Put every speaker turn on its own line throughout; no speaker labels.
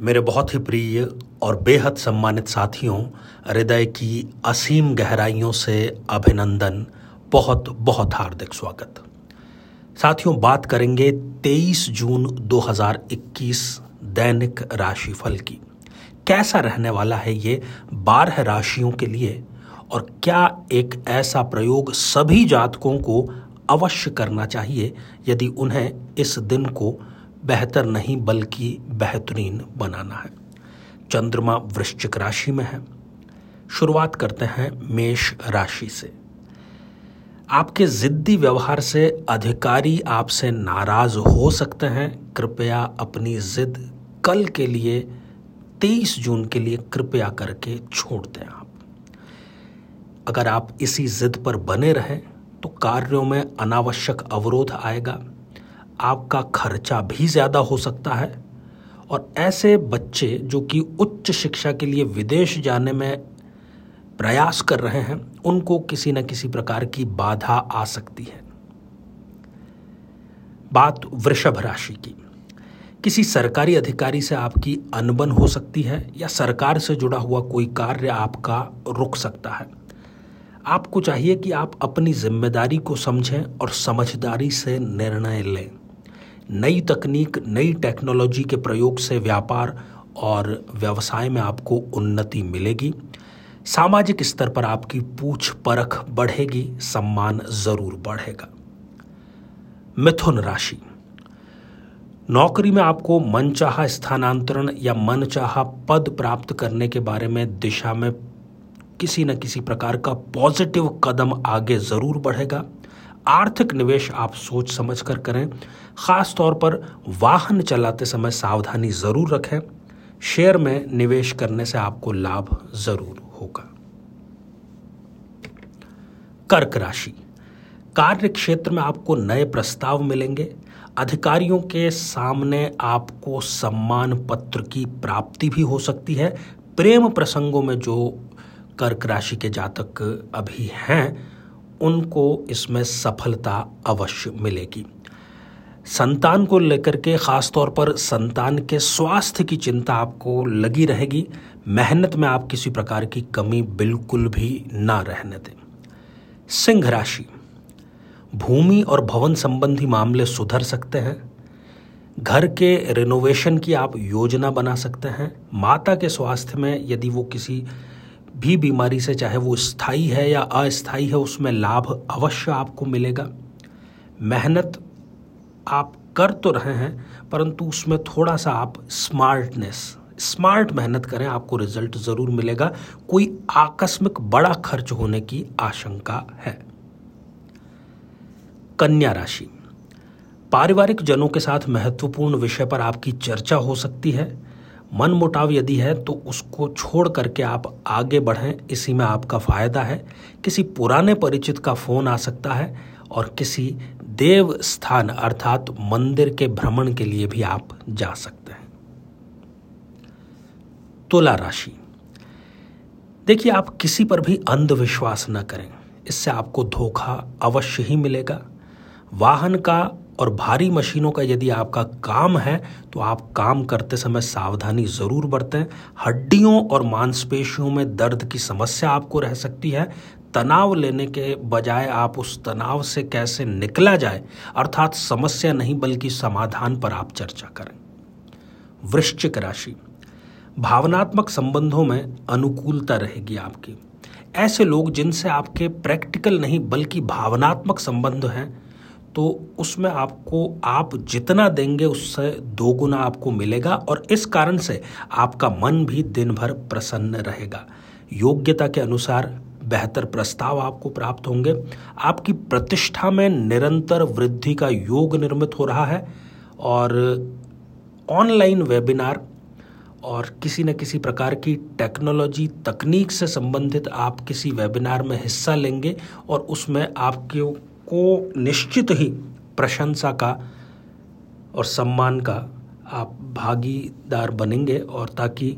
मेरे बहुत ही प्रिय और बेहद सम्मानित साथियों, हृदय की असीम गहराइयों से अभिनंदन, बहुत बहुत हार्दिक स्वागत। साथियों, बात करेंगे 23 जून 2021 दैनिक राशिफल की। कैसा रहने वाला है ये बारह राशियों के लिए और क्या एक ऐसा प्रयोग सभी जातकों को अवश्य करना चाहिए यदि उन्हें इस दिन को बेहतर नहीं, बल्कि बेहतरीन बनाना है। चंद्रमा वृश्चिक राशि में है। शुरुआत करते हैं मेष राशि से। आपके जिद्दी व्यवहार से अधिकारी आपसे नाराज़ हो सकते हैं। कृपया अपनी जिद कल के लिए 23 जून के लिए कृपया करके छोड़ दें आप। अगर आप इसी जिद पर बने रहें तो कार्यों में अनावश्यक अवरोध आएगा। आपका खर्चा भी ज़्यादा हो सकता है। और ऐसे बच्चे जो कि उच्च शिक्षा के लिए विदेश जाने में प्रयास कर रहे हैं, उनको किसी न किसी प्रकार की बाधा आ सकती है। बात वृषभ राशि की। किसी सरकारी अधिकारी से आपकी अनबन हो सकती है या सरकार से जुड़ा हुआ कोई कार्य आपका रुक सकता है। आपको चाहिए कि आप अपनी ज़िम्मेदारी को समझें और समझदारी से निर्णय लें। नई तकनीक, नई टेक्नोलॉजी के प्रयोग से व्यापार और व्यवसाय में आपको उन्नति मिलेगी। सामाजिक स्तर पर आपकी पूछ परख बढ़ेगी, सम्मान ज़रूर बढ़ेगा। मिथुन राशि। नौकरी में आपको मनचाहा स्थानांतरण या मनचाहा पद प्राप्त करने के बारे में दिशा में किसी न किसी प्रकार का पॉजिटिव कदम आगे ज़रूर बढ़ेगा। आर्थिक निवेश आप सोच समझ कर करें। खास तौर पर वाहन चलाते समय सावधानी ज़रूर रखें। शेयर में निवेश करने से आपको लाभ ज़रूर होगा। कर्क राशि। कार्य क्षेत्र में आपको नए प्रस्ताव मिलेंगे। अधिकारियों के सामने आपको सम्मान पत्र की प्राप्ति भी हो सकती है। प्रेम प्रसंगों में जो कर्क राशि के जातक अभी हैं उनको इसमें सफलता अवश्य मिलेगी। संतान को लेकर के खास तौर पर संतान के स्वास्थ्य की चिंता आपको लगी रहेगी। मेहनत में आप किसी प्रकार की कमी बिल्कुल भी ना रहने दें। सिंह राशि। भूमि और भवन संबंधी मामले सुधर सकते हैं। घर के रिनोवेशन की आप योजना बना सकते हैं। माता के स्वास्थ्य में यदि वो किसी भी बीमारी से, चाहे वो स्थायी है या अस्थाई है, उसमें लाभ अवश्य आपको मिलेगा। मेहनत आप कर तो रहे हैं, परंतु उसमें थोड़ा सा आप स्मार्टनेस स्मार्ट मेहनत करें, आपको रिज़ल्ट ज़रूर मिलेगा। कोई आकस्मिक बड़ा खर्च होने की आशंका है। कन्या राशि। पारिवारिक जनों के साथ महत्वपूर्ण विषय पर आपकी चर्चा हो सकती है। मन मुटाव यदि है तो उसको छोड़ करके आप आगे बढ़ें। इसी में आपका फ़ायदा है। किसी पुराने परिचित का फ़ोन आ सकता है और किसी देव स्थान, अर्थात मंदिर के भ्रमण के लिए भी आप जा सकते हैं। तुला राशि। देखिए, आप किसी पर भी अंधविश्वास न करें। इससे आपको धोखा अवश्य ही मिलेगा। वाहन का और भारी मशीनों का यदि आपका काम है तो आप काम करते समय सावधानी ज़रूर बरतें। हड्डियों और मांसपेशियों में दर्द की समस्या आपको रह सकती है। तनाव लेने के बजाय आप उस तनाव से कैसे निकला जाए, अर्थात समस्या नहीं बल्कि समाधान पर आप चर्चा करें। वृश्चिक राशि। भावनात्मक संबंधों में अनुकूलता रहेगी आपकी। ऐसे लोग जिनसे आपके प्रैक्टिकल नहीं बल्कि भावनात्मक संबंध हैं तो उसमें आपको, आप जितना देंगे उससे दो गुना आपको मिलेगा और इस कारण से आपका मन भी दिन भर प्रसन्न रहेगा। योग्यता के अनुसार बेहतर प्रस्ताव आपको प्राप्त होंगे। आपकी प्रतिष्ठा में निरंतर वृद्धि का योग निर्मित हो रहा है और ऑनलाइन वेबिनार और किसी न किसी प्रकार की टेक्नोलॉजी तकनीक से संबंधित आप किसी वेबिनार में हिस्सा लेंगे और उसमें आपके को निश्चित ही प्रशंसा का और सम्मान का आप भागीदार बनेंगे और ताकि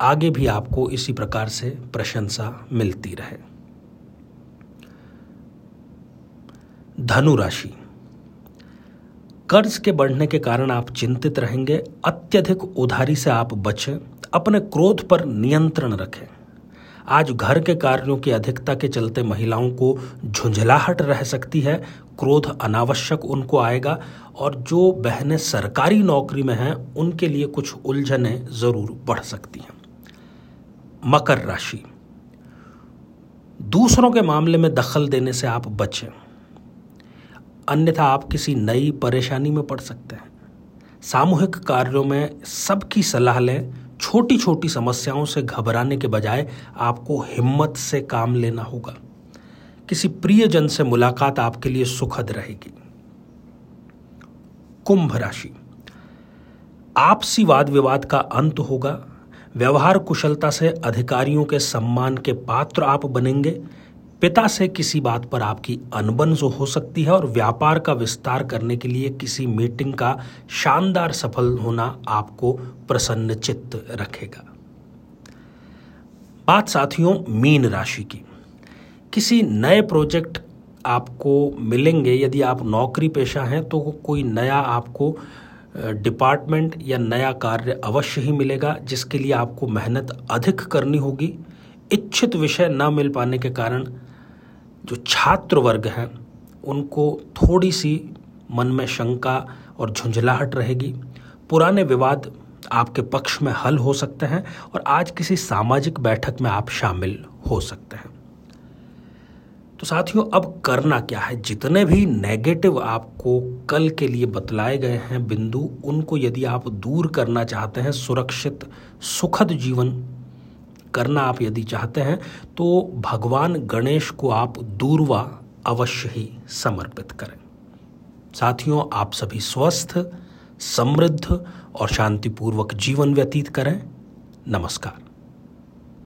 आगे भी आपको इसी प्रकार से प्रशंसा मिलती रहे। धनु राशि। कर्ज के बढ़ने के कारण आप चिंतित रहेंगे, अत्यधिक उधारी से आप बचें, अपने क्रोध पर नियंत्रण रखें। आज घर के कार्यों की अधिकता के चलते महिलाओं को झुंझलाहट रह सकती है, क्रोध अनावश्यक उनको आएगा, और जो बहनें सरकारी नौकरी में हैं, उनके लिए कुछ उलझने ज़रूर बढ़ सकती हैं। मकर राशि। दूसरों के मामले में दखल देने से आप बचें। अन्यथा आप किसी नई परेशानी में पड़ सकते हैं। सामूहिक कार्यों में सबकी सलाह लें छोटी छोटी समस्याओं से घबराने के बजाय आपको हिम्मत से काम लेना होगा। किसी प्रियजन से मुलाकात आपके लिए सुखद रहेगी। कुंभ राशि। आपसी वाद विवाद का अंत होगा। व्यवहार कुशलता से अधिकारियों के सम्मान के पात्र आप बनेंगे। पिता से किसी बात पर आपकी अनबन जो हो सकती है और व्यापार का विस्तार करने के लिए किसी मीटिंग का शानदार सफल होना आपको प्रसन्न चित्त रखेगा। बात साथियों, मीन राशि की। किसी नए प्रोजेक्ट आपको मिलेंगे, यदि आप नौकरी पेशा हैं तो कोई नया आपको डिपार्टमेंट या नया कार्य अवश्य ही मिलेगा, जिसके लिए आपको मेहनत अधिक करनी होगी। इच्छित विषय न मिल पाने के कारण जो छात्र वर्ग हैं, उनको थोड़ी सी मन में शंका और झुंझलाहट रहेगी। पुराने विवाद आपके पक्ष में हल हो सकते हैं और आज किसी सामाजिक बैठक में आप शामिल हो सकते हैं। तो साथियों, अब करना क्या है? जितने भी नेगेटिव आपको कल के लिए बतलाए गए हैं, बिंदु, उनको यदि आप दूर करना चाहते हैं, सुरक्षित, सुखद जीवन करना आप यदि चाहते हैं तो भगवान गणेश को आप दूरवा अवश्य ही समर्पित करें। साथियों, आप सभी स्वस्थ, समृद्ध और शांतिपूर्वक जीवन व्यतीत करें। नमस्कार।